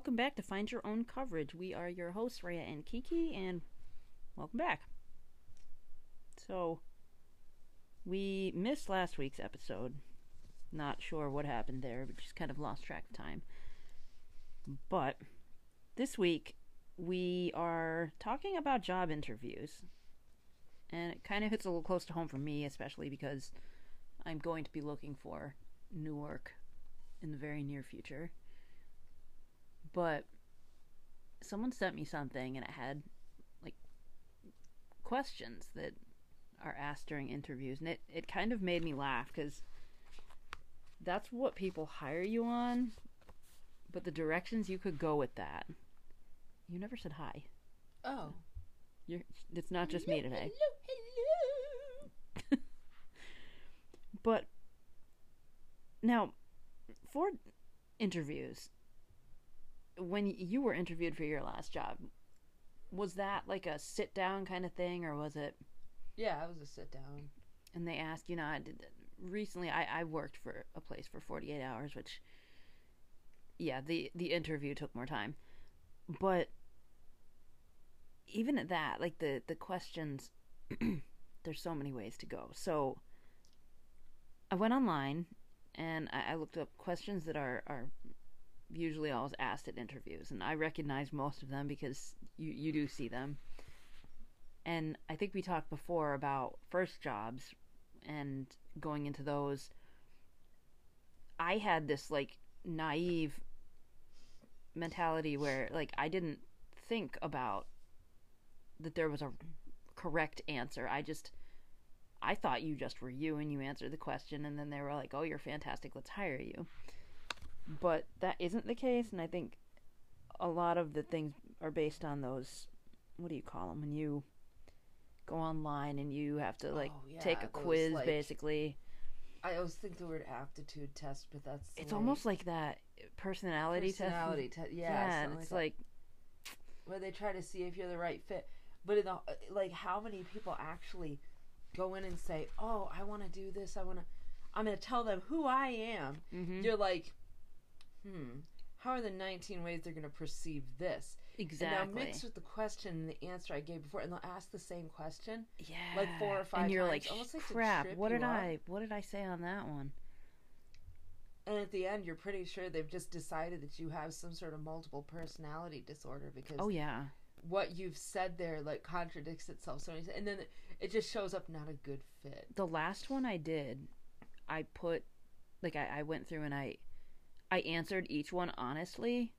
welcome back to Find Your Own Coverage. We are your hosts, Rhea and Kiki, and welcome back. So, we missed last week's episode. Not sure what happened there, but just kind of lost track of time. But this week, we are talking about job interviews. And it kind of hits a little close to home for me, especially because I'm going to be looking for new work in the very near future. But someone sent me something and it had like questions that are asked during interviews and it, it kind of made me laugh because that's what people hire you on but the directions you could go with that you never said hi Oh. you're it's not just me today Hello, hello. But now, for interviews, when you were interviewed for your last job, was that like a sit down kind of thing, or was it? Yeah, it was a sit down. And they asked, you know, I did, recently I, I worked for a place for forty eight hours, which, yeah, the the interview took more time, but even at that, like the the questions, there's so many ways to go. So I went online and I, I looked up questions that are, are usually always asked at interviews, and I recognize most of them because you, you do see them. And I think we talked before about first jobs and going into those. I had this like naive mentality where like I didn't think about that there was a correct answer. I just I thought you just were you and you answered the question and then they were like, "Oh, you're fantastic. Let's hire you." But that isn't the case and I think a lot of the things are based on those what do you call them when you go online and you have to like Oh, yeah, take a quiz like- basically. I always think the word aptitude test, but that's It's almost like that personality, personality test. test. Yeah, yeah, and it's that. like where they try to see if you're the right fit. But in the like, how many people actually go in and say, "Oh, I want to do this. I want to. I'm going to tell them who I am." mhm, You're like, hmm. How are the 19 ways they're going to perceive this? exactly. And now mixed with the question and the answer I gave before, and they'll ask the same question. yeah. like four or five and you're times, like, almost like crap. What did up. I? What did I say on that one? And at the end, you're pretty sure they've just decided that you have some sort of multiple personality disorder because Oh yeah. what you've said there like contradicts itself. So many and then it just shows up not a good fit. the last one I did, I put like I, I went through and I I answered each one honestly.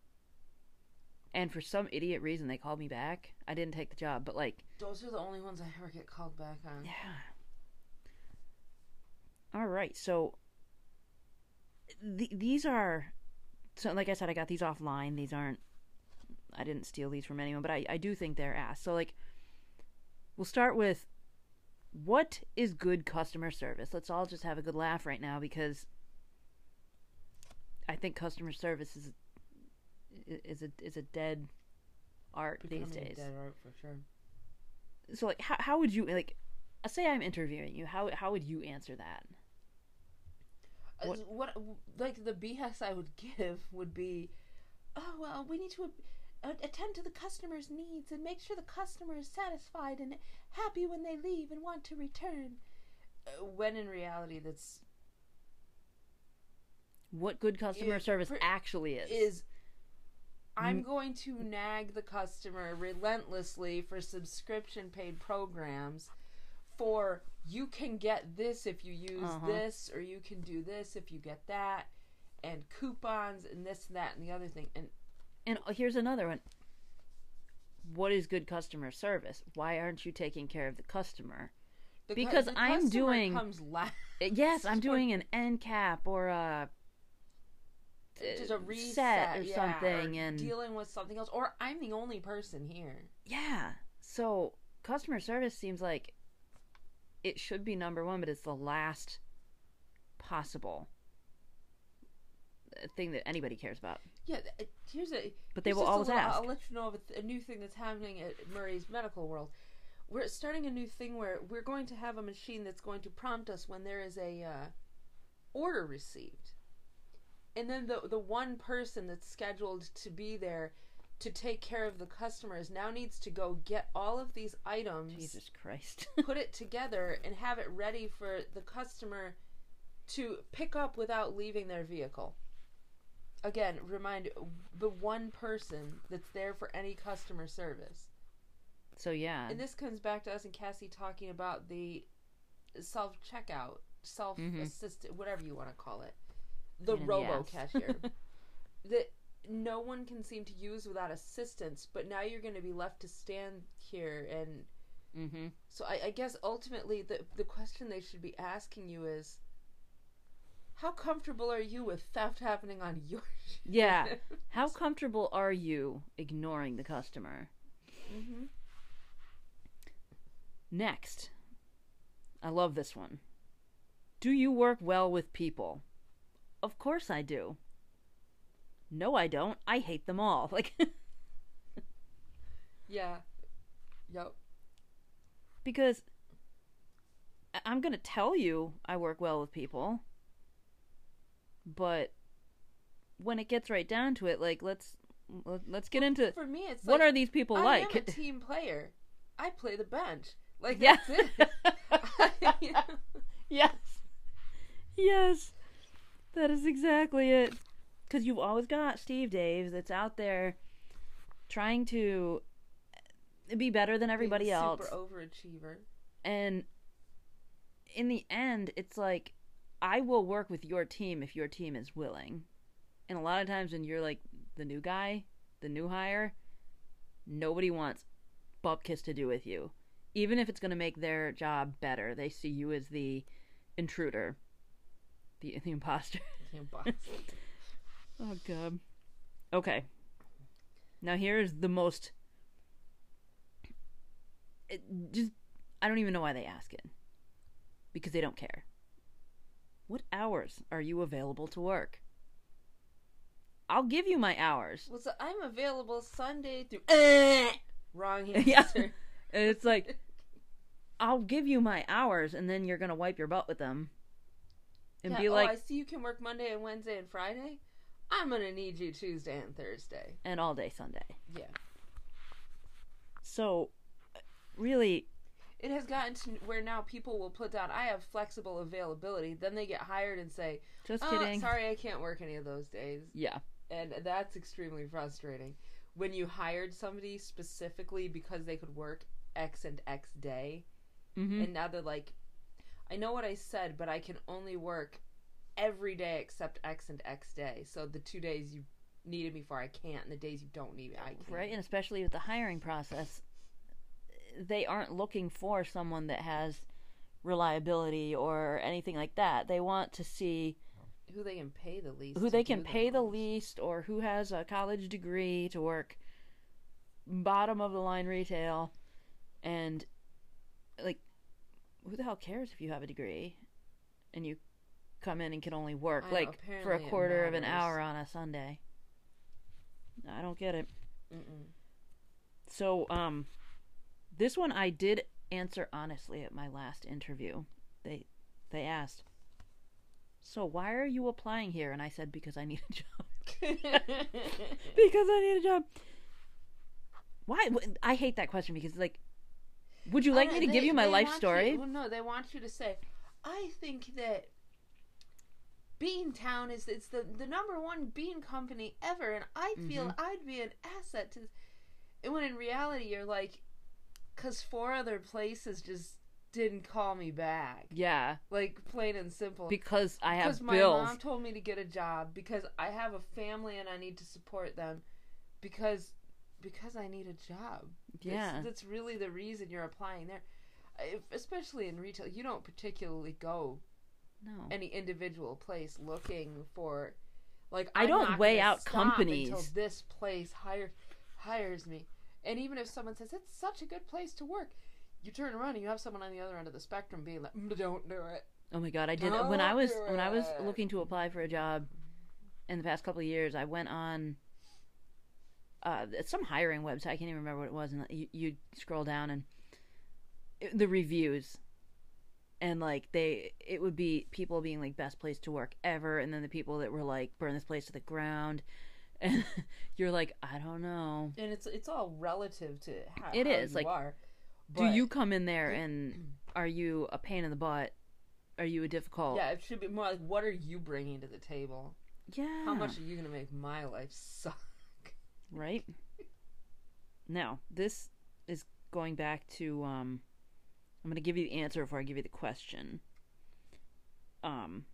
And for some idiot reason they called me back. I didn't take the job, but like Those are the only ones I ever get called back on. yeah. All right. So th- these are so like I said I got these offline. These aren't I didn't steal these from anyone, but I I do think they're asked. So like we'll start with what is good customer service? Let's all just have a good laugh right now because I think customer service is is a is a dead art these Becoming a days. dead art for sure. So like how how would you like say I'm interviewing you, how how would you answer that? Uh, What- What, like the BS I would give would be, oh well, we need to attend to the customer's needs and make sure the customer is satisfied and happy when they leave and want to return. Uh, when in reality, that's What good customer It service actually is. is I'm going to nag the customer relentlessly for subscription paid programs for you can get this if you use Uh-huh. this or you can do this if you get that and coupons and this and that and the other thing and And here's another one. What is good customer service? Why aren't you taking care of the customer? the cu- Because the I'm doing- comes last Uh, Yes, I'm doing an end cap or a just a uh, reset set or yeah, something or and dealing with something else or I'm the only person here yeah. So customer service seems like it should be number one, but it's the last possible uh, thing that anybody cares about. yeah here's a But they will always little- ask. I'll let you know of a, th- a new thing that's happening at Murray's Medical World. We're starting a new thing where we're going to have a machine that's going to prompt us when there is a uh, order received. And then the the one person that's scheduled to be there to take care of the customers now needs to go get all of these items Jesus Christ. put it together and have it ready for the customer to pick up without leaving their vehicle. Again, remind the one person that's there for any customer service. so yeah. And this comes back to us and Cassie talking about the self mm-hmm. checkout, self assisted, whatever you want to call it, the robo cashier that no one can seem to use without assistance. But now you're going to be left to stand here and mm-hmm. so I, I guess ultimately the the question they should be asking you is how comfortable are you with theft happening on your Yeah. How comfortable are you ignoring the customer? hmm Next. I love this one. Do you work well with people? Of course I do. No, I don't. I hate them all. Like, Yeah. Yep. because I- I'm going to tell you I work well with people, but when it gets right down to it, like, let's let- let's get into For me, it's what like, are these people I like? I am a team player. I play the bench. Like Yeah. that's it. You know? yes. Yes. That is exactly it. Because you've always got Steve Daves that's out there trying to be better than everybody else. Super overachiever. And in the end, it's like, I will work with your team if your team is willing. And a lot of times when you're like the new guy, the new hire, nobody wants bupkis to do with you. Even if it's going to make their job better, they see you as the intruder, the, the imposter. Can't boss. Oh god. Okay. Now here's the most. It just I don't even know why they ask it. Because they don't care. What hours are you available to work? I'll give you my hours. well, so I'm available Sunday through. Eh! Wrong answer. Yeah. And it's like I'll give you my hours and then you're gonna wipe your butt with them. And Yeah, be oh, like I see you can work Monday and Wednesday and Friday. I'm gonna need you Tuesday and Thursday. and all day Sunday. Yeah. So really It has gotten to where now people will put down, I have flexible availability. Then they get hired and say, just oh, kidding. sorry, I can't work any of those days. Yeah. And that's extremely frustrating. When you hired somebody specifically because they could work X and X day, hmm and now they're like, I know what I said, but I can only work every day except X and X day. So the two days you needed me for, I can't, and the days you don't need me, I can. Right, and especially with the hiring process, they aren't looking for someone that has reliability or anything like that. They want to see Who they can pay the least. who they can pay the most. least or who has a college degree to work bottom of the line retail and like who the hell cares if you have a degree and you come in and can only work I know, like for a quarter of an hour on a Sunday. I don't get it. Mm-mm. So, um, this one I did answer honestly at my last interview. They they asked, "So why are you applying here?" And I said, "Because I need a job. because I need a job." Why? I hate that question because like, would you like me to give you my life story? You, well, no, they want you to say, I think that Beantown is it's the the number one bean company ever, and I feel Mhm. I'd be an asset to. And when in reality, you're like, because four other places just didn't call me back, yeah, like plain and simple. because I have Because my bills. mom told me to get a job because I have a family and I need to support them because because I need a job. Yeah. that's, really the reason you're applying there. If, especially in retail, you don't particularly go no. any individual place looking for like I I'm don't not weigh out companies. until this place hire, hires me. And even if someone says it's such a good place to work, you turn around and you have someone on the other end of the spectrum being like, "Mm, "Don't do it." Oh my god, I didn't when I was do when I was looking to apply for a job in the past couple of years. I went on uh, some hiring website. I can't even remember what it was, and you, you scroll down and it- the reviews. and like they it would be people being like best place to work ever and then the people that were like burn this place to the ground and you're like i don't know and it's it's all relative to how It how is, you like, are. do you come in there and are you a pain in the butt are you a difficult Yeah, it should be more like what are you bringing to the table? yeah How much are you gonna make my life suck? Right? Now this is going back to um i'm going to give you the answer before i give you the question. Um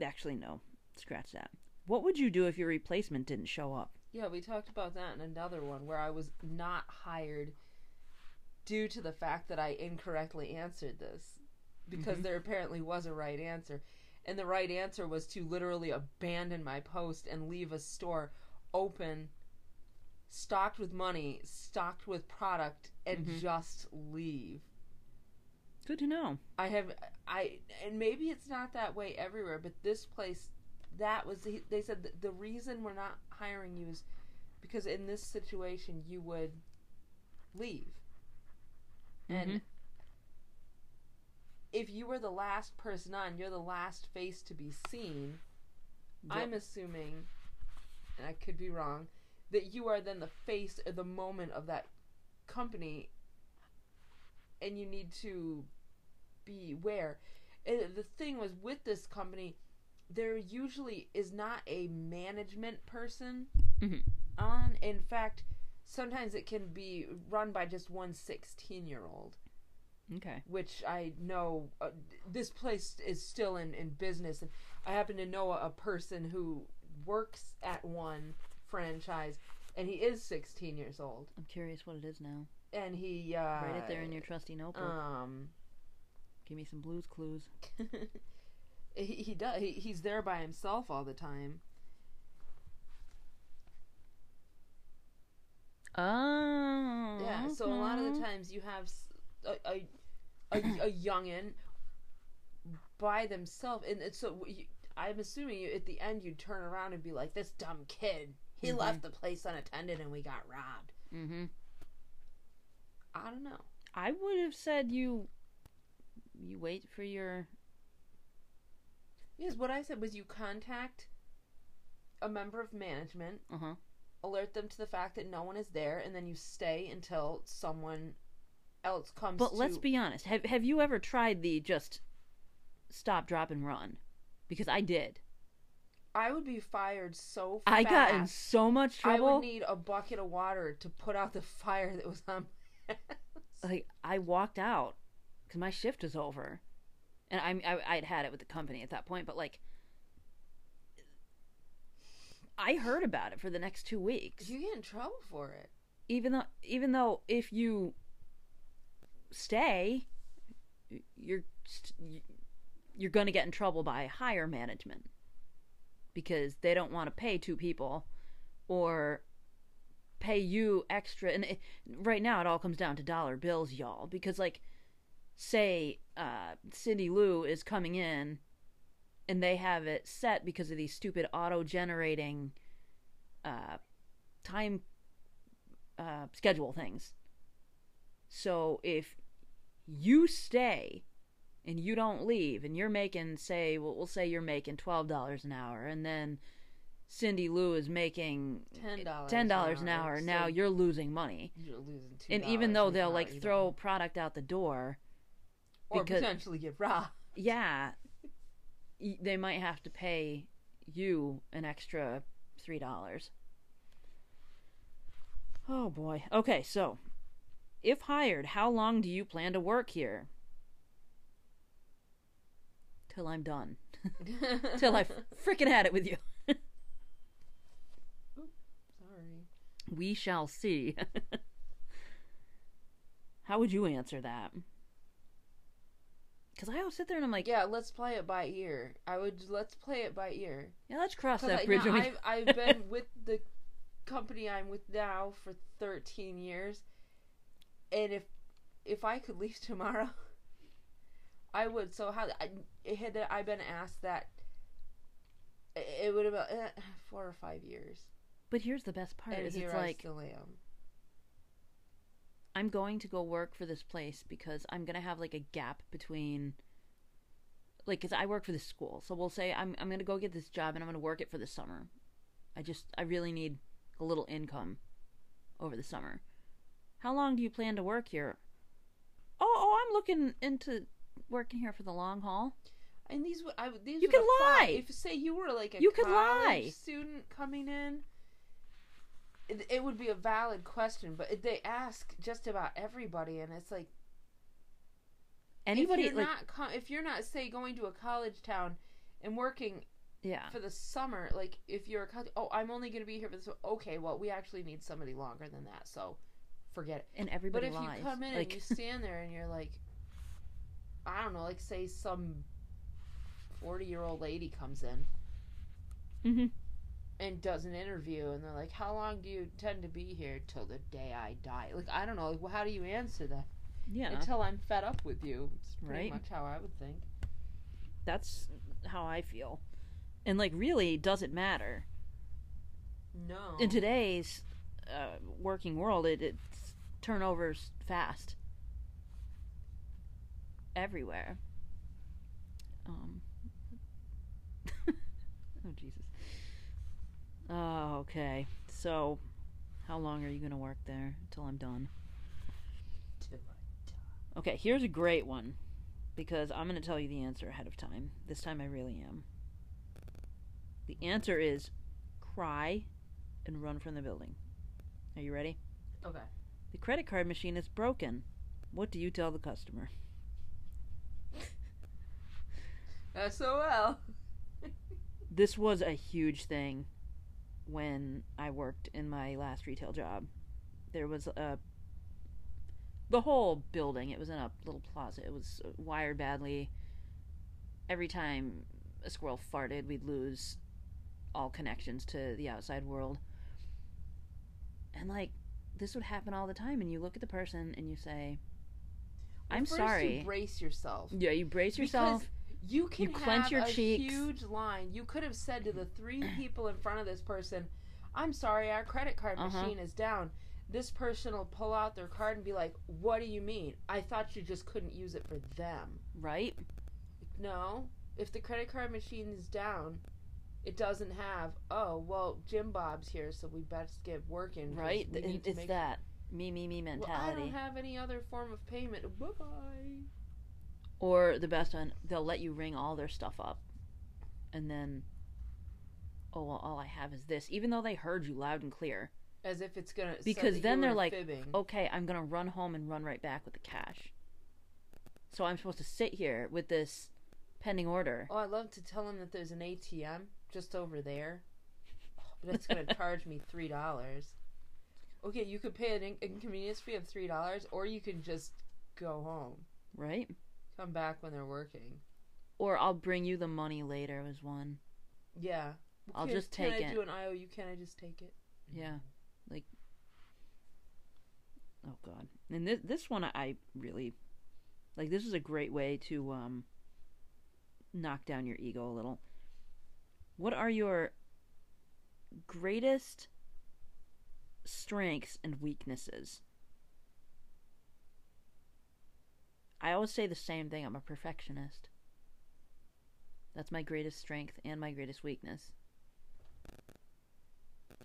actually no. Scratch that. What would you do if your replacement didn't show up? Yeah, we talked about that in another one where I was not hired due to the fact that I incorrectly answered this because Mhm. there apparently was a right answer. And the right answer was to literally abandon my post and leave a store open, stocked with money, stocked with product, and Mhm. just leave. good to know I have I and maybe it's not that way everywhere, but this place that was the, they said the reason we're not hiring you is because in this situation you would leave. And Mhm. If you were the last person on, you're the last face to be seen. I'm assuming and I could be wrong that you are then the face at the moment of that company and you need to be aware. And the thing was with this company, there usually is not a management person Mhm. on. In fact, sometimes it can be run by just one 16 year old, okay which I know uh, this place is still in, in business. And I happen to know a, a person who works at one franchise, and he is 16 years old. i'm curious what it is now And he, uh, write it there in your trusty notebook Um, give me some Blue's Clues he, he does. He, he's there by himself all the time. oh Yeah. So a lot of the times you have a a, a, a youngin by themselves, and it's so you, I'm assuming you, at the end you'd turn around and be like, "This dumb kid, he Mhm. left the place unattended, and we got robbed." mm-hmm I don't know. I would have said you you wait for your Yes, what I said was you contact a member of management, uh-huh alert them to the fact that no one is there, and then you stay until someone else comes. But let's be honest. Have have you ever tried the just stop, drop and run? Because I did. I would be fired so fast. I got in so much trouble. I would need a bucket of water to put out the fire that was on. my ass. like I walked out cuz my shift was over. And I I I'd had it with the company at that point, but like I heard about it for the next 2 weeks. you get in trouble for it. even though even though if you stay you're you're going to get in trouble by higher management because they don't want to pay two people or pay you extra and it, right now it all comes down to dollar bills y'all because like say uh Cindy Lou is coming in and they have it set because of these stupid auto generating uh time uh, schedule things. So if you stay and you don't leave and you're making say well, we'll say you're making $12 an hour and then Cindy Lou is making $10 $10 an hour, so- Now you're losing money. You're losing two. And even though they'll like throw product out the door, or because- potentially get robbed. yeah, they might have to pay you an extra $3. Oh boy. Okay, so if hired, how long do you plan to work here? Till I'm done. Till I freaking had it with you. Sorry. We shall see. how would you answer that? Because I always sit there and I'm like, yeah, let's play it by ear. I would let's play it by ear. Yeah, let's cross that I, bridge. now, I've, I've been with the company I'm with now for 13 years, and if if I could leave tomorrow, I would. So how I had I been asked that, it would have been eh, four or five years, but here's the best part: and is it's I like still am. I'm going to go work for this place because I'm going to have like a gap between like cuz I work for this school. So we'll say I'm I'm going to go get this job and I'm going to work it for the summer. I just I really need a little income over the summer. How long do you plan to work here? Oh, oh, I'm looking into working here for the long haul. And these would I would- these You would can apply. lie. If say you were like a You could lie. student coming in, it, it would be a valid question. But they ask just about everybody, and it's like Anybody if you're like not co- if you're not say going to a college town and working yeah. for the summer, like if you're a college, oh I'm only going to be here for this. Okay, well we actually need somebody longer than that, so forget it. And But everybody if lies. you come in like and you stand there and you're like, I don't know, like say some forty year old lady comes in Mhm. and does an interview and they're like, How long do you intend to be here till the day I die? Like I don't know, like, well, how do you answer that? yeah. Until I'm fed up with you. It's pretty Right. much how I would think. That's how I feel. And like really does it matter? No. in today's uh, working world, it, it's turnovers fast everywhere. Um. oh Jesus. Oh, okay. So, how long are you going to work there until I'm done? Okay, here's a great one because I'm going to tell you the answer ahead of time. This time I really am. The answer is cry and run from the building. Are you ready? Okay. The credit card machine is broken. What do you tell the customer? SOL. This was a huge thing when I worked in my last retail job. There was a the whole building. It was in a little plaza. It was uh, wired badly. Every time a squirrel farted, we'd lose all connections to the outside world. And like this would happen all the time and you look at the person and you say, Well, "I'm sorry." You brace yourself. yeah, you brace yourself. Because you can You clench have your a cheeks. huge line. You could have said to the three people in front of this person, "I'm sorry, our credit card Uh-huh. machine is down." This person will pull out their card and be like, "What do you mean? I thought you just couldn't use it for them." right? No, if the credit card machine is down, it doesn't have. Oh well, Jim Bob's here, so we best get working. Right? we It- need to it's make- that me, me, me Well, I don't have any other form of payment. Bye bye. Or the best one, they'll let you ring all their stuff up. And then, oh, well, all I have is this. Even though they heard you loud and clear. As if it's gonna. Because then they're like, fibbing. Okay, I'm going to run home and run right back with the cash. So I'm supposed to sit here with this pending order. Oh, I'd love to tell him that there's an ATM just over there, but it's going to charge me three dollars. Okay, you could pay an in- inconvenience fee of three dollars, or you can just go home, Right? come back when they're working. Or I'll bring you the money later, was one. Yeah, I'll Can- just take it. Can I do an IOU? Can I just take it? Yeah. Like, oh, God. And this, this one I really, like, this is a great way to, um, knock down your ego a little. What are your greatest strengths and weaknesses? I always say the same thing. I'm a perfectionist. That's my greatest strength and my greatest weakness.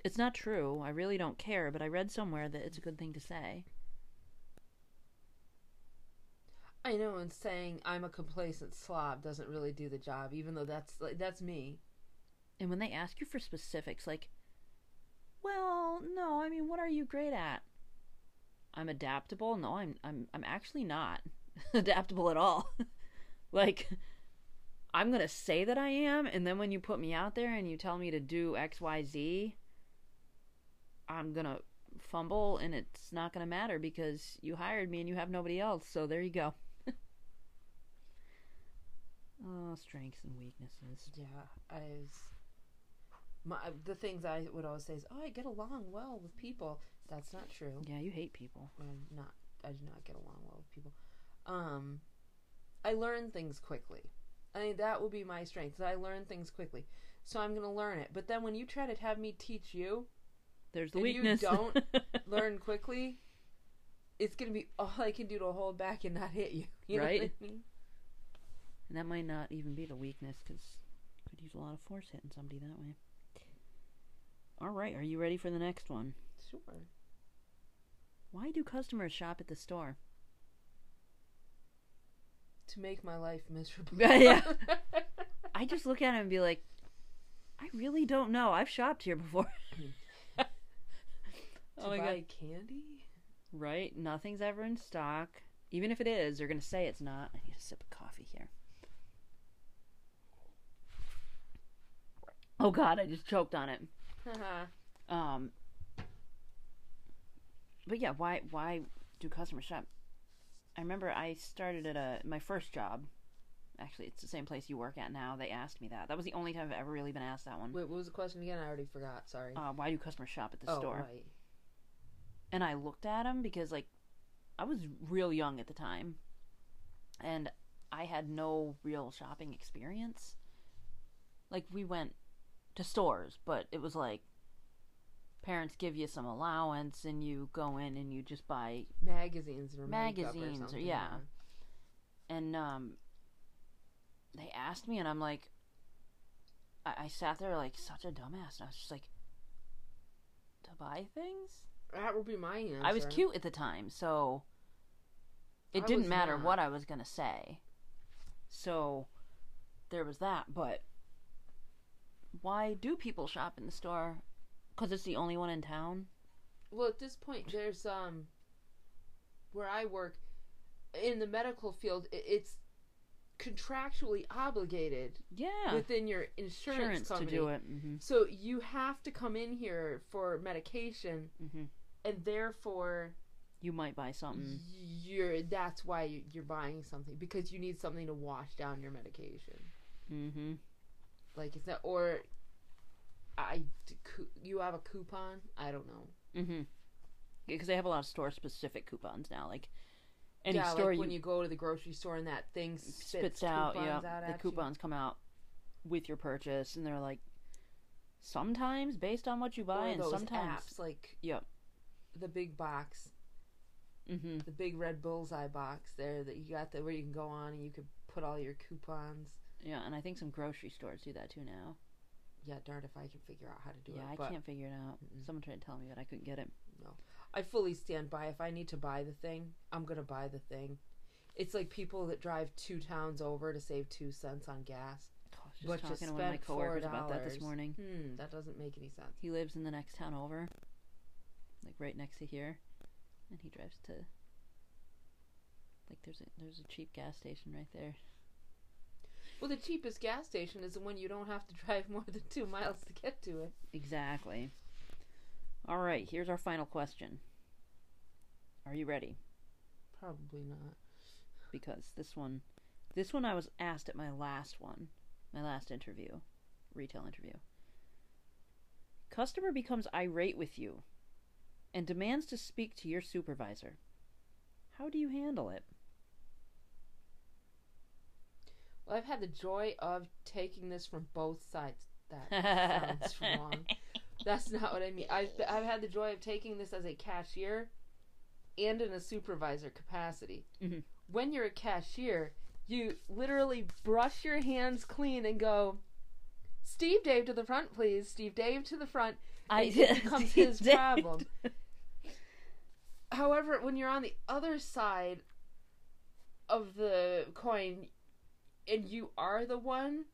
It's not true. I really don't care, but I read somewhere that it's a good thing to say. I know, and saying I'm a complacent slob doesn't really do the job, even though that's like that's me. And when they ask you for specifics, like, well, no, I mean, what are you great at? I'm adaptable. No, I'm I'm I'm actually not adaptable at all. like, I'm gonna say that I am, and then when you put me out there and you tell me to do X, Y, Z, I'm gonna fumble, and it's not gonna matter because you hired me and you have nobody else. So there you go. oh, strengths and weaknesses. Yeah, I was. My, the things I would always say is, "Oh, I get along well with people." That's not true. Yeah, you hate people. I'm not. I do not get along well with people. Um, I learn things quickly. I mean, that will be my strength. I learn things quickly, so I'm going to learn it. But then when you try to have me teach you There's the And you don't learn quickly, it's gonna be all I can do to hold back and not hit you. You know Right. what I mean? And that might not even be the weakness because could use a lot of force hitting somebody that way. All right, are you ready for the next one? Sure. Why do customers shop at the store? To make my life miserable. Yeah. I just look at him and be like, I really don't know. I've shopped here before. Oh to oh my buy god. candy? Right? Nothing's ever in stock. Even if it is, they're going to say it's not. I need a sip of coffee here. Oh god, I just choked on it. Haha. Um But yeah, why why do customers shop? I remember I started at a my first job. Actually, it's the same place you work at now. They asked me that. That was the only time I've ever really been asked that one. Wait, what was the question again? I already forgot. Sorry. Uh, why do customers shop at the oh, store? right. and I looked at him because like I was real young at the time and I had no real shopping experience. Like we went to stores, but it was like parents give you some allowance and you go in and you just buy Magazines or Magazines or- or yeah. and um they asked me and I'm like I, I sat there like such a dumbass and I was just like to buy things? That would be my answer. I was cute at the time, so it I didn't matter not. what I was gonna say. So there was that. But why do people shop in the store? Because it's the only one in town. Well, at this point, there's um, where I work, in the medical field, it's contractually obligated Yeah, within your insurance, insurance to do it. hmm So you have to come in here for medication, hmm and therefore You might buy something. you're that's why you- you're buying something because you need something to wash down your medication. hmm Like it's not or I you have a coupon. I don't know. hmm Because they have a lot of store specific coupons now. Like any yeah, store like when you go to the grocery store and that thing spits, spits out, yeah, out the at you. coupons come out with your purchase, and they're like sometimes based on what you buy, and sometimes apps like Yep. the big box, hmm the big red bullseye box there that you got there where you can go on and you could put all your coupons. Yeah, and I think some grocery stores do that too now. Yeah, darn if I can figure out how to do yeah, it. Yeah, I can't figure it out. Mm-mm. Someone tried to tell me, but I couldn't get it. No, I fully stand by. If I need to buy the thing, I'm gonna buy the thing. It's like people that drive two towns over to save two cents on gas. Oh, I was just But talking to one of my coworkers about that this morning. Hmm, that doesn't make any sense. He lives in the next town over, like right next to here, and he drives to. Like there's a there's a cheap gas station right there. Well, the cheapest gas station is the one you don't have to drive more than two miles to get to it. Exactly. All right, here's our final question. Are you ready? Probably not. Because this one, this one I was asked at my last one, my last interview, retail interview. Customer becomes irate with you and demands to speak to your supervisor. How do you handle it? Well, I've had the joy of taking this from both sides. That sounds wrong. That's not what I mean. I've I've had the joy of taking this as a cashier and in a supervisor capacity. Mhm. When you're a cashier, you literally brush your hands clean and go, "Steve Dave to the front, please. Steve Dave to the front." I it becomes his did. problem. However, when you're on the other side of the coin and you are the one,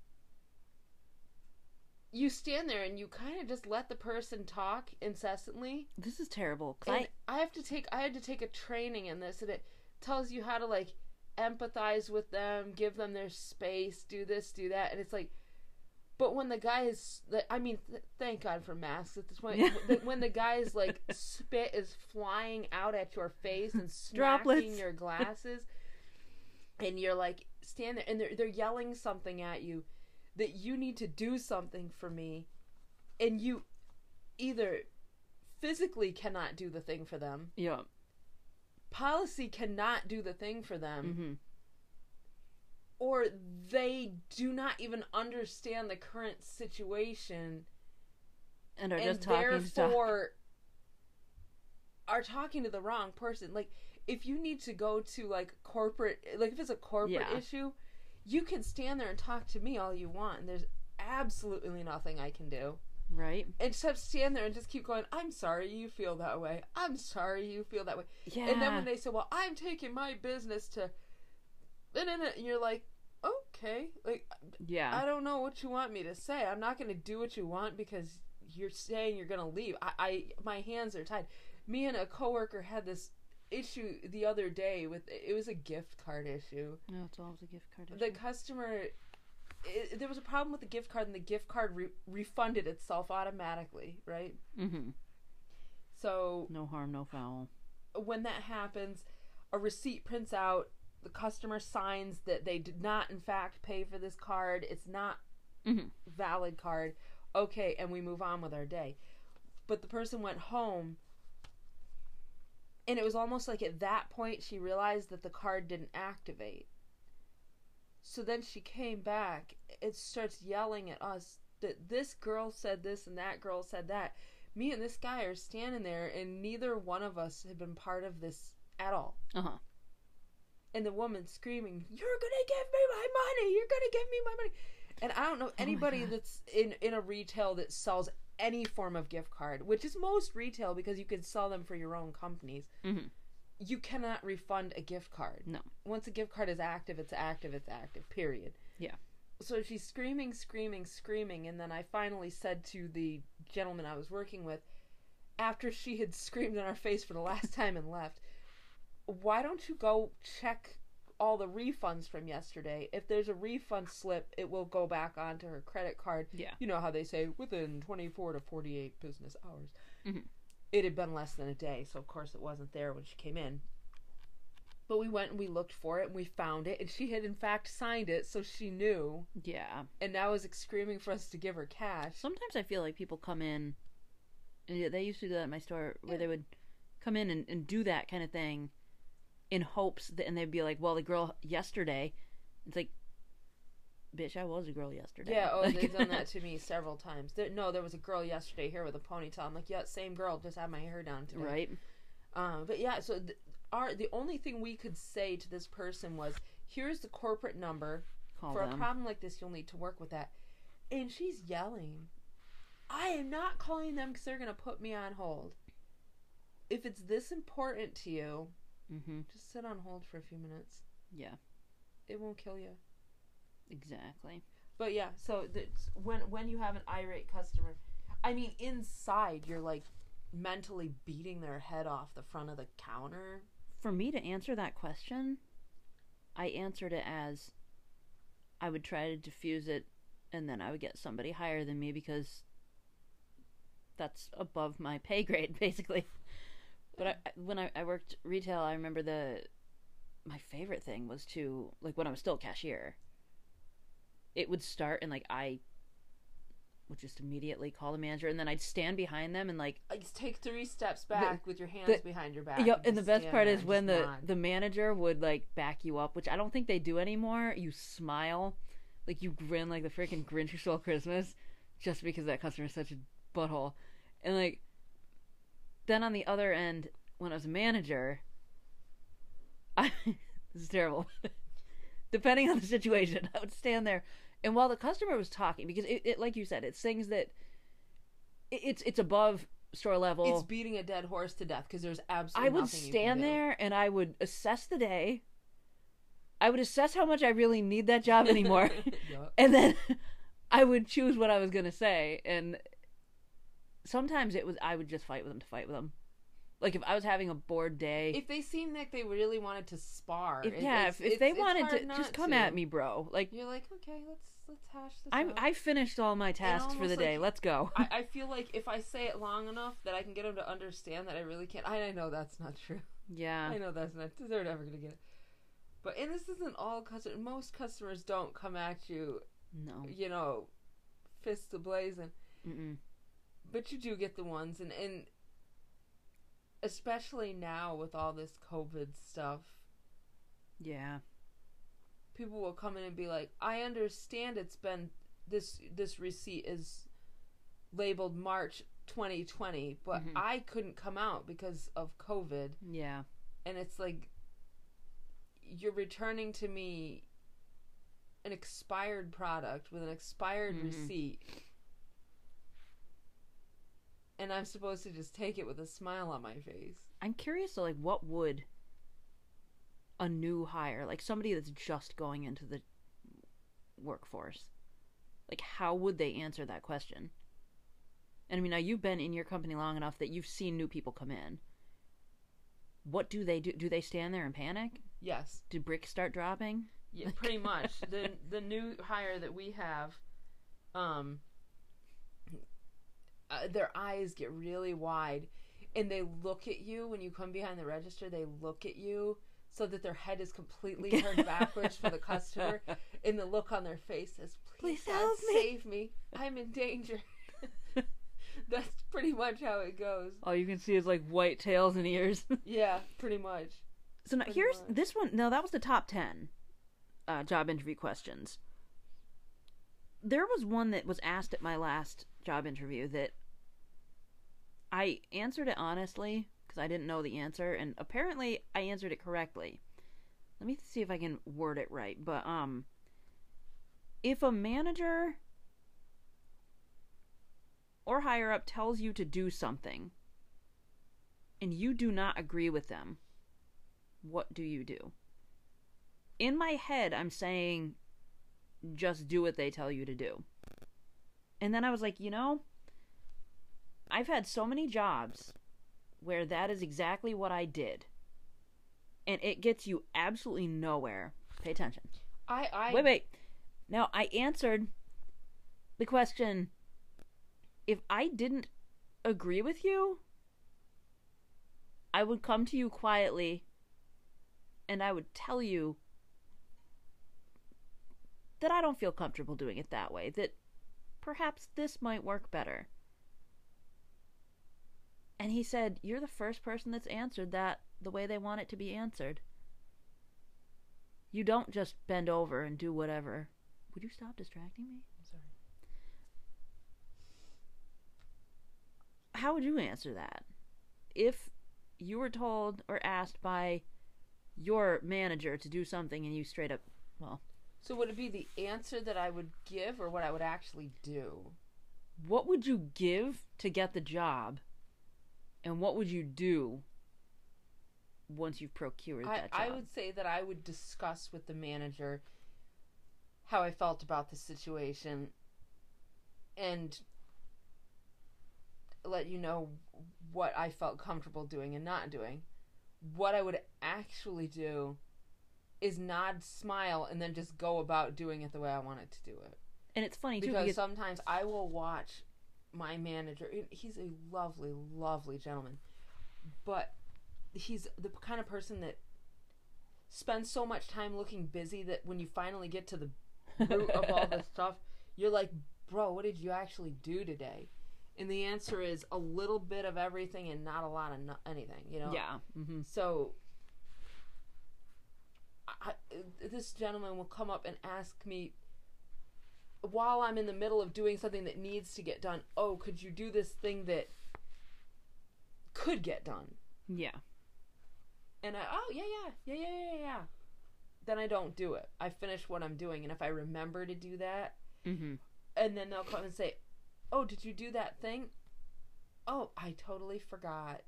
you stand there and you kind of just let the person talk incessantly. This is terrible. And I have to take I had to take a training in this and it tells you how to like empathize with them, give them their space, do this, do that, and it's like but when the guy is, I mean, th- thank God for masks at this point. Yeah. When the guy's like spit is flying out at your face and smacking Droplets. your glasses, and you're like stand there and they're they're yelling something at you that you need to do something for me, and you either physically cannot do the thing for them, yeah. policy cannot do the thing for them, hmm or they do not even understand the current situation And are and just talking therefore are talking to the wrong person. Like if you need to go to like corporate, like if it's a corporate Yeah. issue, you can stand there and talk to me all you want, and there's absolutely nothing I can do Right? except stand there and just keep going. I'm sorry you feel that way. I'm sorry you feel that way. Yeah. And then when they say, "Well, I'm taking my business to," and then you're like, "Okay, like yeah. I don't know what you want me to say. I'm not going to do what you want because you're saying you're going to leave. I, I, my hands are tied. Me and a coworker had this issue the other day with it was a gift card issue. no, it's always a gift card. The customer, it, there was a problem with the gift card, and the gift card re- refunded itself automatically. Right. Mhm. So No harm, no foul. when that happens, a receipt prints out. The customer signs that they did not, in fact, pay for this card. It's not Mhm. valid card. Okay, and we move on with our day. But the person went home, and it was almost like at that point she realized that the card didn't activate. So then she came back. It starts yelling at us that this girl said this and that girl said that. Me and this guy are standing there, and neither one of us had been part of this at all Uh huh. and the woman screaming, "You're gonna give me my money! You're gonna give me my money!" And I don't know anybody God. that's in in a retail that sells any form of gift card, which is most retail because you can sell them for your own companies. Mhm. You cannot refund a gift card. No. Once a gift card is active, it's active. It's active. Period. Yeah. So she's screaming, screaming, screaming, and then I finally said to the gentleman I was working with, after she had screamed in our face for the last time and left, why don't you go check all the refunds from yesterday? If there's a refund slip, it will go back onto her credit card. Yeah. You know how they say within 24 to 48 business hours. Mhm. It had been less than a day, so of course it wasn't there when she came in. But we went and we looked for it and we found it, and she had in fact signed it, so she knew, Yeah. and now is screaming for us to give her cash. Sometimes I feel like people come in, and yeah, they used to do that at my store, where Yeah. they would come in and, and do that kind of thing in hopes that, and they'd be like, well, the girl yesterday, it's like, bitch, I was a girl yesterday. Yeah, oh, Like- they've done that to me several times. There, no, there was a girl yesterday here with a ponytail. I'm like, yeah, same girl, just had my hair down today. right? Um, but yeah, so th- our the only thing we could say to this person was, here's the corporate number. Call For a problem like this, you'll need to work with that. And she's yelling, I am not calling them because they're going to put me on hold. If it's this important to you, mm-hmm. just sit on hold for a few minutes. Yeah, It won't kill you. exactly. But yeah, so when when you have an irate customer, I mean, inside you're like mentally beating their head off the front of the counter. For me to answer that question, I answered it as I would try to diffuse it, and then I would get somebody higher than me because that's above my pay grade, basically. But I, when I, I worked retail, I remember the my favorite thing was to like when I was still cashier. It would start and like I would just immediately call the manager, and then I'd stand behind them and like Like take three steps back with your hands the- behind your back. yeah, and the best part is when the nod. the manager would like back you up, which I don't think they do anymore. You smile, like you grin like the freaking Grinch who stole Christmas, just because that customer is such a butthole. And like, then on the other end, when I was a manager, I this is terrible. Depending on the situation, I would stand there, and while the customer was talking, because it, it like you said, it's things that it, it's it's above store level. it's beating a dead horse to death because there's absolutely I would nothing you can stand there and I would assess the day. I would assess how much I really need that job anymore. And then I would choose what I was going to say. And sometimes it was, I would just fight with them to fight with them. Like if I was having a bored day. If they seemed like they really wanted to spar, if, yeah, if, if they wanted to, just come to. at me, bro. Like You're like, okay, let's let's hash this I out. I finished all my tasks for the almost day. Let's go. I, I feel like if I say it long enough that I can get them to understand that I really can't. I, I know that's not true. yeah. I know that's not. They're never gonna get it. But and this isn't all customers. Most customers don't come at you, No. you know, fists ablazing. Mm-mm. But you do get the ones, and and especially now with all this COVID stuff, Yeah. people will come in and be like, "I understand it's been this this receipt is labeled March 2020, but Mhm. I couldn't come out because of COVID." Yeah. and it's like you're returning to me an expired product with an expired Mhm. receipt and i'm supposed to just take it with a smile on my face I'm curious to like what would a new hire, like somebody that's just going into the workforce, like how would they answer that question? And I mean, now you've been in your company long enough that you've seen new people come in. What do they do? Do they stand there and panic? yes Do bricks start dropping? Yeah, pretty much. the the new hire that we have, um, uh, their eyes get really wide, and they look at you when you come behind the register. They look at you so that their head is completely turned backwards for the customer, and the look on their face says, "Please, Please God, help me." save me! I'm in danger." That's pretty much how it goes. All you can see is like white tails and ears. Yeah, pretty much. So now Pretty here's much. this one. No, that was the top ten uh, job interview questions. There was one that was asked at my last job interview that I answered it honestly because I didn't know the answer, and apparently I answered it correctly. Let me see if I can word it right. But um, if a manager or higher up tells you to do something and you do not agree with them, what do you do? In my head, I'm saying, just do what they tell you to do. And then I was like, you know, I've had so many jobs where that is exactly what I did. And it gets you absolutely nowhere. Pay attention. I I Wait, wait. Now, I answered the question if I didn't agree with you, I would come to you quietly and I would tell you that I don't feel comfortable doing it that way, that perhaps this might work better. And he said, You're the first person that's answered that the way they want it to be answered. You don't just bend over and do whatever. Would you stop distracting me? I'm sorry. How would you answer that? If you were told or asked by your manager to do something and you straight up, well, So would it be the answer that I would give or what I would actually do? what would you give to get the job? And what would you do once you've procured I, that job? I would say that I would discuss with the manager how I felt about the situation and let you know what I felt comfortable doing and not doing. What I would actually do is nod, smile, and then just go about doing it the way I wanted to do it. and it's funny too because because sometimes I will watch my manager. He's a lovely, lovely gentleman, but he's the kind of person that spends so much time looking busy that when you finally get to the root of all this stuff, you're like, bro, what did you actually do today? And the answer is a little bit of everything and not a lot of no- anything. You know. yeah, hmm So, I- this gentleman will come up and ask me while I'm in the middle of doing something that needs to get done. Oh, could you do this thing that could get done? yeah, And I, oh yeah, yeah, yeah, yeah, yeah, yeah. Then I don't do it. I finish what I'm doing, and if I remember to do that, hmm and then they'll come and say, "Oh, did you do that thing?" Oh, I totally forgot.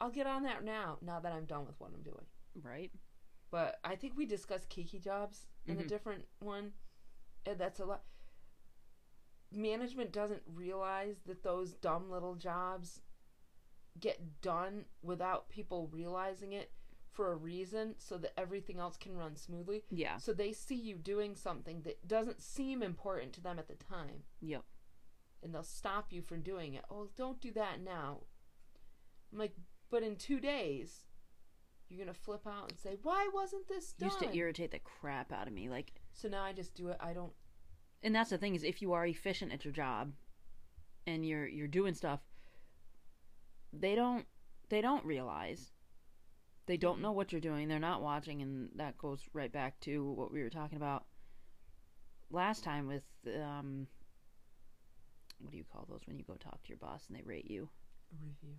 I'll get on that now. Now that I'm done with what I'm doing. right. But I think we discussed Kiki jobs in a Mhm. different one. And that's a lot. Management doesn't realize that those dumb little jobs get done without people realizing it for a reason so that everything else can run smoothly. Yeah, So they see you doing something that doesn't seem important to them at the time yep. and they'll stop you from doing it. Oh, don't do that now. I'm like, but in two days, you're gonna flip out and say, "Why wasn't this done?" Used to irritate the crap out of me. Like, so now I just do it. I don't. And that's the thing is if you are efficient at your job and you're you're doing stuff they don't they don't realize they don't know what you're doing they're not watching and that goes right back to what we were talking about last time with um what do you call those when you go talk to your boss and they rate you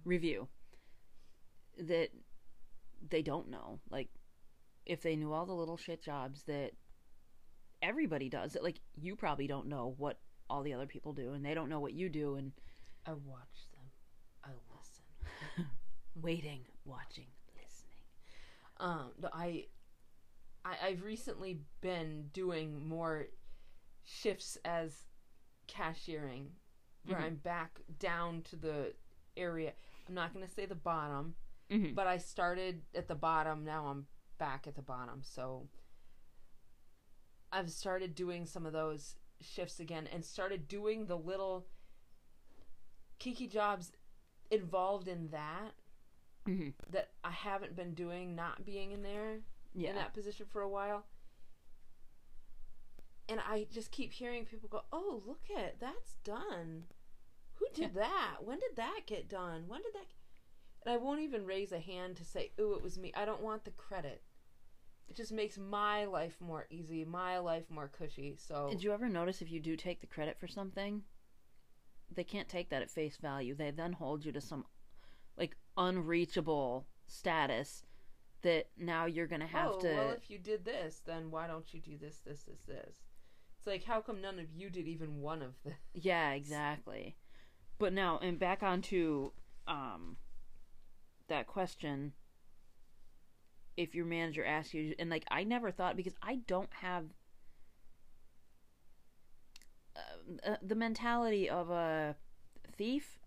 Review. review that they don't know. Like, if they knew all the little shit jobs that everybody does, that like you probably don't know what all the other people do, and they don't know what you do, and I watch them. I listen. waiting, watching, listening. Um, I, I, I've recently been doing more shifts as cashiering, where Mhm. I'm back down to the area. I'm not going to say the bottom, Mm-hmm. but I started at the bottom. Now I'm back at the bottom. So I've started doing some of those shifts again and started doing the little kiki jobs involved in that Mm-hmm. that I haven't been doing, not being in there Yeah. in that position for a while. And I just keep hearing people go, "Oh, look at that's done. Who did that? When did that get done? When did that?" And I won't even raise a hand to say, "Ooh, it was me." I don't want the credit. It just makes my life more easy, my life more cushy. So Did you ever notice if you do take the credit for something, they can't take that at face value. They then hold you to some like unreachable status that now you're gonna have oh, to. well, if you did this, then why don't you do this, this, this, this? It's like, how come none of you did even one of this? Yeah, exactly. But now, and back onto um, that question. If your manager asks you, and like I never thought because I don't have uh, uh, the mentality of a thief.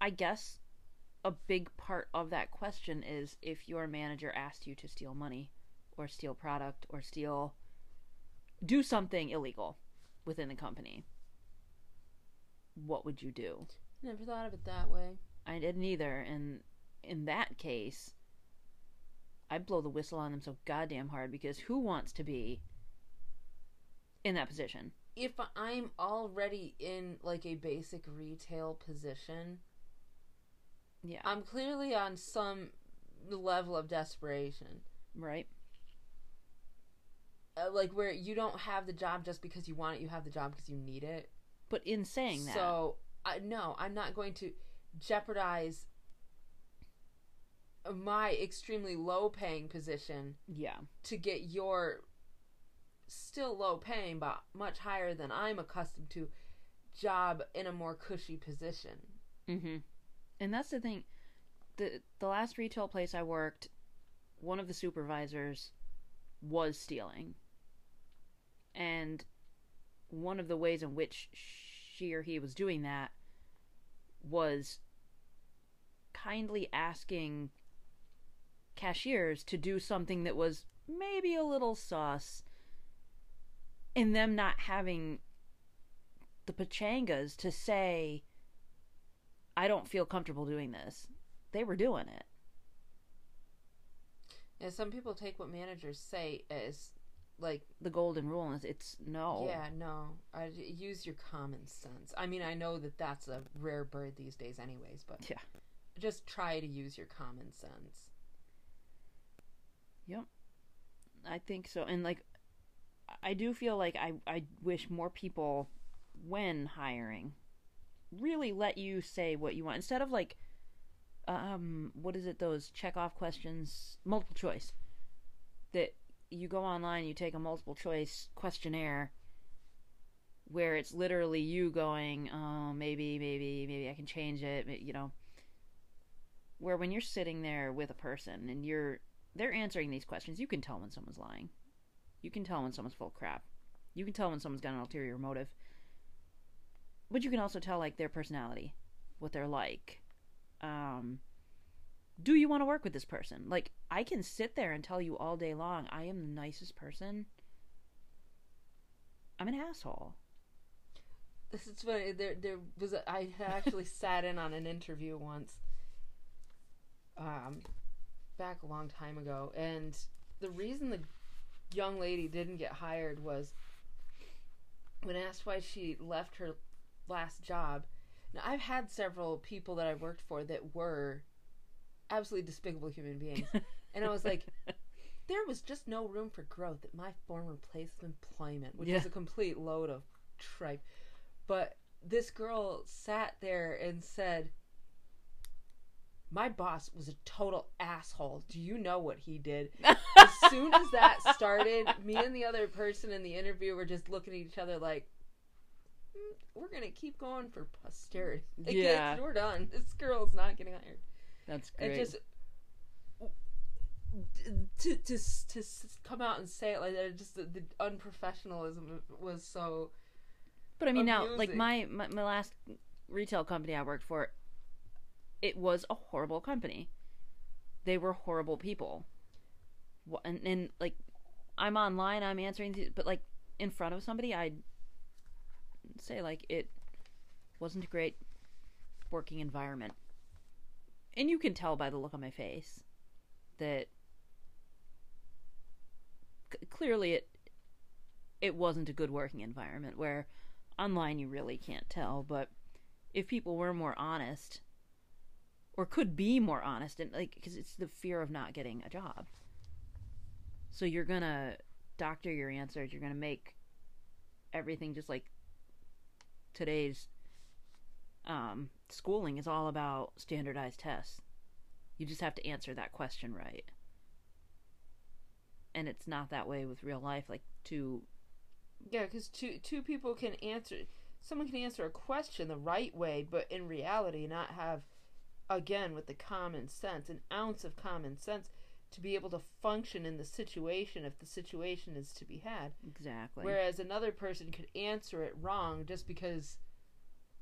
I guess a big part of that question is if your manager asked you to steal money or steal product or steal do something illegal within the company what would you do Never thought of it that way. i didn't either and in that case i'd blow the whistle on them so goddamn hard because who wants to be in that position if I'm already in like a basic retail position, yeah I'm clearly on some level of desperation. right Uh, like where you don't have the job just because you want it, you have the job because you need it. but in saying that So, I no, I'm not going to jeopardize my extremely low paying position yeah to get your still low paying but much higher than I'm accustomed to job in a more cushy position. Mm-hmm. And that's the thing. the The last retail place I worked, one of the supervisors was stealing, and one of the ways in which she or he was doing that was kindly asking cashiers to do something that was maybe a little sauce and them not having the pachangas to say I don't feel comfortable doing this. They were doing it. And some people take what managers say as like, The golden rule is it's no. yeah, no, I, use your common sense. I mean, I know that that's a rare bird these days, anyways, but Yeah. just try to use your common sense. I think so. And like I do feel like I I wish more people when hiring really let you say what you want instead of like um what is it those check off questions multiple choice that you go online you take a multiple choice questionnaire where it's literally you going oh maybe maybe maybe I can change it you know where when you're sitting there with a person and you're they're answering these questions. You can tell when someone's lying. You can tell when someone's full crap. You can tell when someone's got an ulterior motive. But you can also tell like their personality what they're like. Um do you want to work with this person? Like i can sit there and tell you all day long i am the nicest person. I'm an asshole. This is funny. There, there was. A, I actually sat in on an interview once, um, back a long time ago, and the reason the young lady didn't get hired was when asked why she left her last job. Now, I've had several people that I worked for that were absolutely despicable human beings, and I was like, there was just no room for growth at my former place of employment, which Yeah. is a complete load of tripe. But this girl sat there and said, My boss was a total asshole. Do you know what he did? as soon as that started, me and the other person in the interview were just looking at each other like, "Mm, we're gonna keep going for posterity. Like, Yeah. we're done. This girl's not getting hired. That's It great. just to to to come out and say it like that, just the, the unprofessionalism was so. But I mean, now, like my, my my last retail company I worked for, it was a horrible company. They were horrible people. And, and like, I'm online, I'm answering, th- but like in front of somebody, I'd say like it wasn't a great working environment. And you can tell by the look on my face that c- clearly it it wasn't a good working environment where online you really can't tell but if people were more honest or could be more honest and like because it's the fear of not getting a job so you're gonna doctor your answers you're gonna make everything just like today's um, schooling is all about standardized tests you just have to answer that question right and it's not that way with real life like to Yeah, because two two people can answer. Someone can answer a question the right way, but in reality, not have, again, with the common sense, an ounce of common sense to be able to function in the situation if the situation is to be had. exactly Whereas another person could answer it wrong just because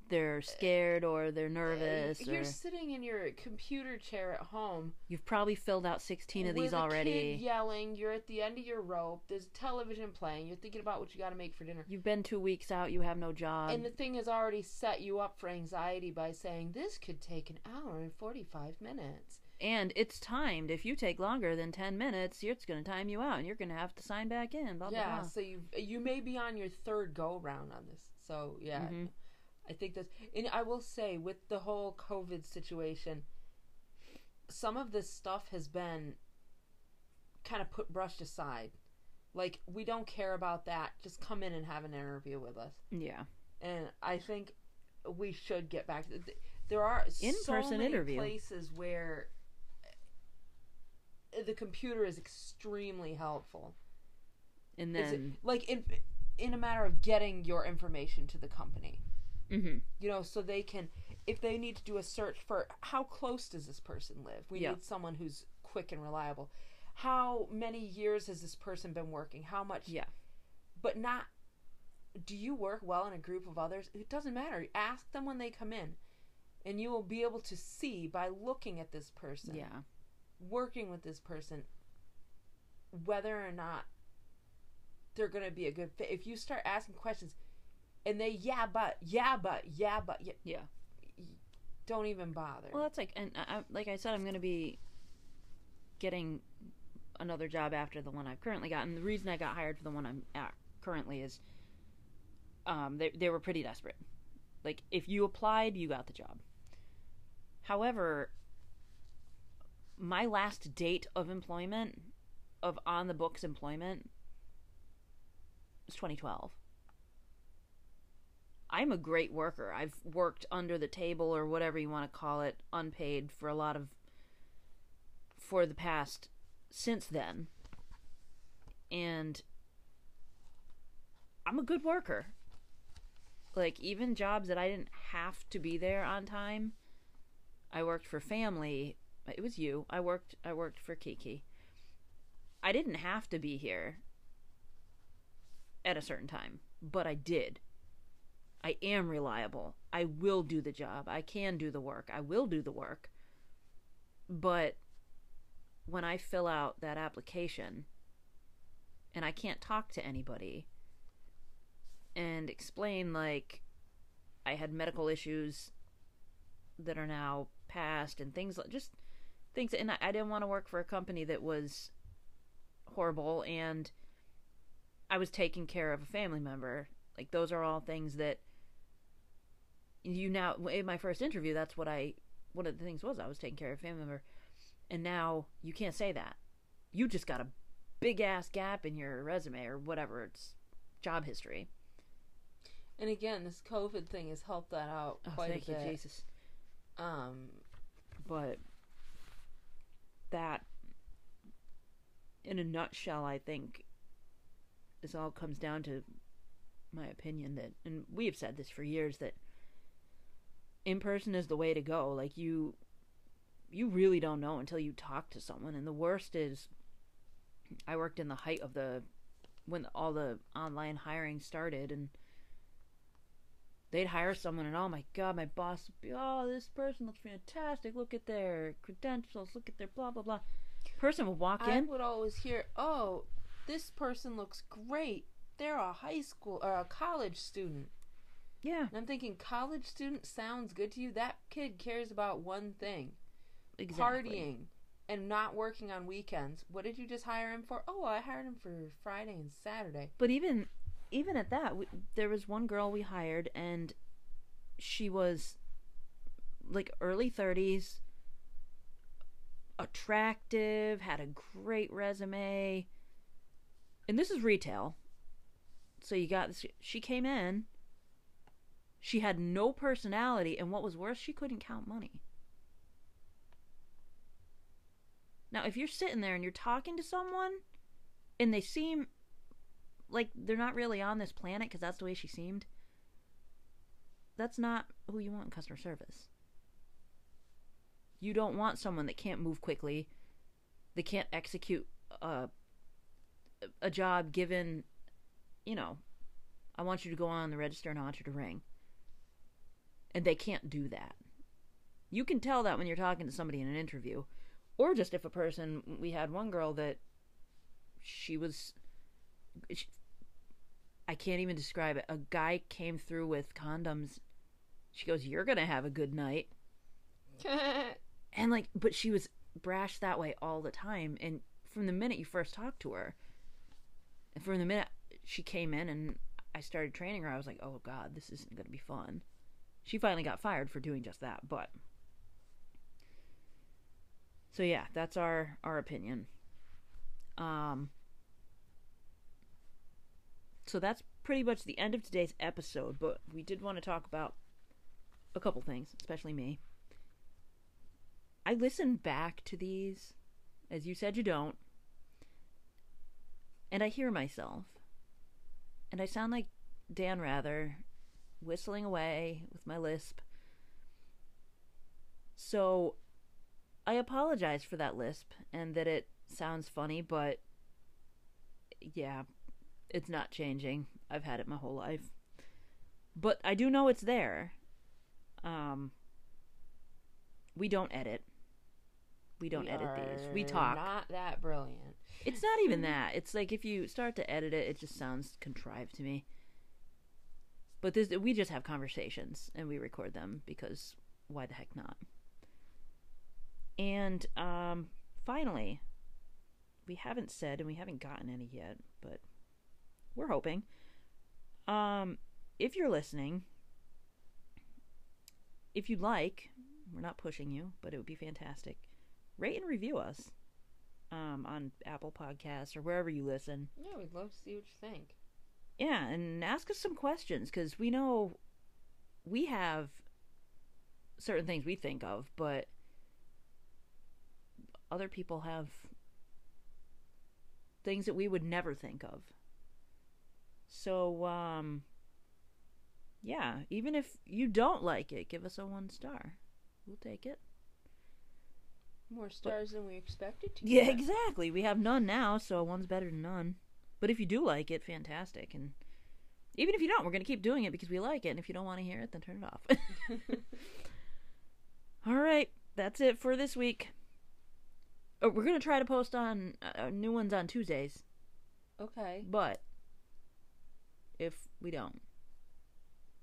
they're scared or they're uh, nervous you're or sitting in your computer chair at home you've probably filled out 16 of these already yelling. You're at the end of your rope. There's television playing. You're thinking about what you got to make for dinner. you've been two weeks out you have no job and the thing has already set you up for anxiety by saying this could take an hour and 45 minutes. and it's timed if you take longer than 10 minutes it's going to time you out and you're going to have to sign back in blah blah yeah, blah so you you may be on your third go round on this. So yeah, Mhm. I think that's. And I will say with the whole COVID situation, some of this stuff has been kind of put brushed aside. Like we don't care about that. Just come in and have an interview with us. yeah And I think we should get back. to There are In-person many interview. places where eh, the computer is extremely helpful. and then like in in a matter of getting your information to the company. Mhm You know, so they can if they need to do a search for how close does this person live? We Yeah. need someone who's quick and reliable. How many years has this person been working? How much yeah but not do you work well in a group of others it doesn't matter ask them when they come in and you will be able to see by looking at this person yeah working with this person whether or not they're going to be a good fit if you start asking questions and they yeah but yeah but yeah but yeah, yeah don't even bother. Well that's like and I, like i said i'm going to be getting another job after the one i've currently got. And the reason i got hired for the one i'm at currently is um they, they were pretty desperate. Like if you applied you got the job. However my last date of employment of on the books employment was 2012 i'm a great worker. I've worked under the table or whatever you want to call it unpaid for a lot of for the past since then. And i'm a good worker. Like even jobs that i didn't have to be there on time i worked for family it was you i worked i worked for kiki. I didn't have to be here at a certain time but i did i am reliable. I will do the job. I can do the work. I will do the work. But when i fill out that application and i can't talk to anybody and explain like I had medical issues that are now past and things like just things and I, I didn't want to work for a company that was horrible and I was taking care of a family member. Like those are all things that you now in my first interview that's what I one of the things was I was taking care of a family member. And now you can't say that. You just got a big ass gap in your resume or whatever it's job history. And again this covid thing has helped that out Oh, quite thank a you, bit. Jesus. um But that in a nutshell i think this all comes down to my opinion that and we have said this for years that in person is the way to go. Like you you really don't know until you talk to someone. And the worst is i worked in the height of the when all the online hiring started and they'd hire someone and oh my god my boss would be oh this person looks fantastic. Look at their credentials. Look at their blah blah blah. Person would walk I in. i would always hear, "Oh, this person looks great. They're a high school or a college student." Yeah And I'm thinking, college student sounds good to you. That kid cares about one thing: exactly partying and not working on weekends. What did you just hire him for? Oh, I hired him for Friday and Saturday. But even even at that, we, there was one girl we hired, and she was like early thirties, attractive, had a great resume, and this is retail. So you got this. She came in. She had no personality, and what was worse, she couldn't count money. Now, if you're sitting there and you're talking to someone, and they seem like they're not really on this planet because that's the way she seemed. That's not who you want in customer service. You don't want someone that can't move quickly, that can't execute a, a job given, you know, I want you to go on the register and I want you to ring. And they can't do that. You can tell that when you're talking to somebody in an interview. Or just if a person, we had one girl that she was she, I can't even describe it. A guy came through with condoms. She goes, "You're gonna have a good night," and like, but she was brash that way all the time. And from the minute you first talked to her, and from the minute she came in and I started training her, I was like, "Oh God, this isn't gonna be fun." She finally got fired for doing just that, but. So yeah, that's our our opinion. Um, so that's pretty much the end of today's episode, but we did want to talk about a couple things, especially me. I listen back to these, as you said you don't, and I hear myself. And I sound like Dan Rather, whistling away with my lisp. So I apologize for that lisp and that it sounds funny, but yeah, it's not changing. I've had it my whole life. But I do know it's there. Um we don't edit. We don't We edit these. We talk. Not that brilliant. It's not even that. It's like if you start to edit it, it just sounds contrived to me. But this, we just have conversations and we record them because why the heck not? And um, finally, we haven't said and we haven't gotten any yet, but we're hoping. Um, if you're listening, if you'd like, we're not pushing you, but it would be fantastic. Rate and review us um, on Apple Podcasts or wherever you listen. Yeah, we'd love to see what you think. Yeah, and ask us some questions because we know we have certain things we think of, but other people have things that we would never think of. So, um, yeah, even if you don't like it, give us a one star. We'll take it. More stars than we expected to. Yeah, get. exactly. We have none now, so one's better than none. But if you do like it, fantastic. And even if you don't, we're going to keep doing it because we like it. And if you don't want to hear it, then turn it off. All right, that's it for this week. Oh, we're going to try to post on uh, new ones on Tuesdays, Okay. but if we don't,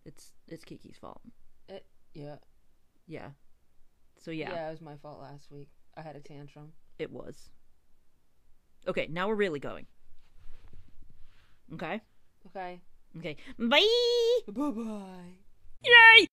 it's it's Kiki's fault. It, Yeah. Yeah. So yeah, Yeah, it was my fault last week. I had a tantrum. it was. Okay, now we're really going. Okay? Okay. Okay. Bye! Bye bye. Yay!